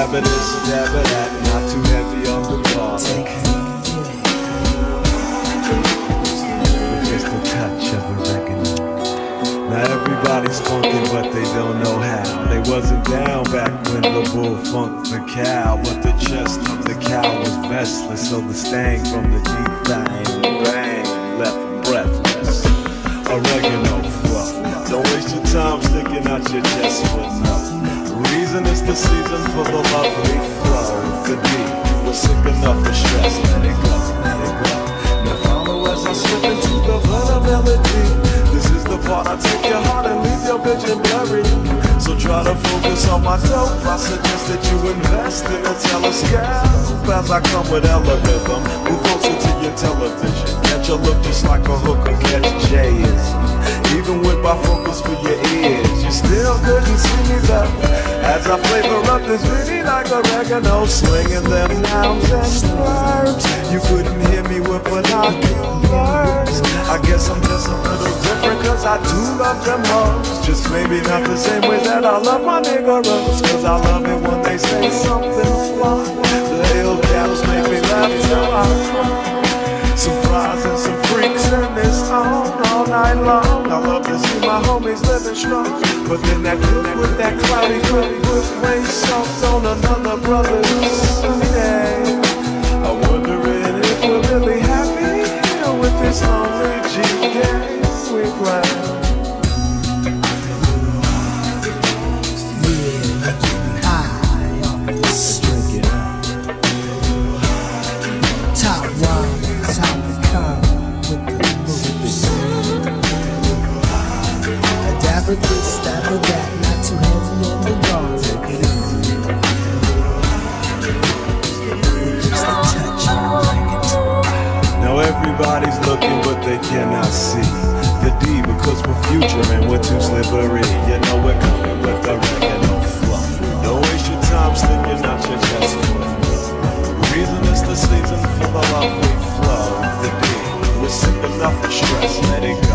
Dab dabba this, dab dabba that, not too heavy on the bar. Just a touch of a reckoning. Now everybody's funkin', but they don't know how. They wasn't down back when the bull funked the cow, but the chest of the cow was restless, so the stang from the deep thang bang left breathless. Oregano fluff. Don't waste your time sticking out your chest for nothing. The season for the lovely flow. Could be we're sick enough of stress. Let it go, let it go. Now follow as I slip into the flood of melody. This is the part I take your heart and leave your vision blurry. So try to focus on my dope. I suggest that you invest in a telescope. As I come with algorithm, move closer to your television. Catch a look just like a hooker catch J's. Even with my focus for your ears, you still couldn't see me though. As I flavor up this really like oregano, slinging them nouns and verbs. You couldn't hear me with binoculars. I guess I'm just a little different, cause I do love them hoes. Just maybe not the same way that I love my niggeros. Cause I love it when they say something fly. Hell caps make me laugh till I cry. Some fries and some freaks in this on all night long. My homies living strong. But then that cook with that cloudy good rain sauce on another brother's looking, but they cannot see the D because we're future and we're too slippery. You know we're coming with the oregano fluff. Don't waste your time sticking out your chest for Reason is the season for the lovely flow. The D, we're sick enough of stress. Let it go.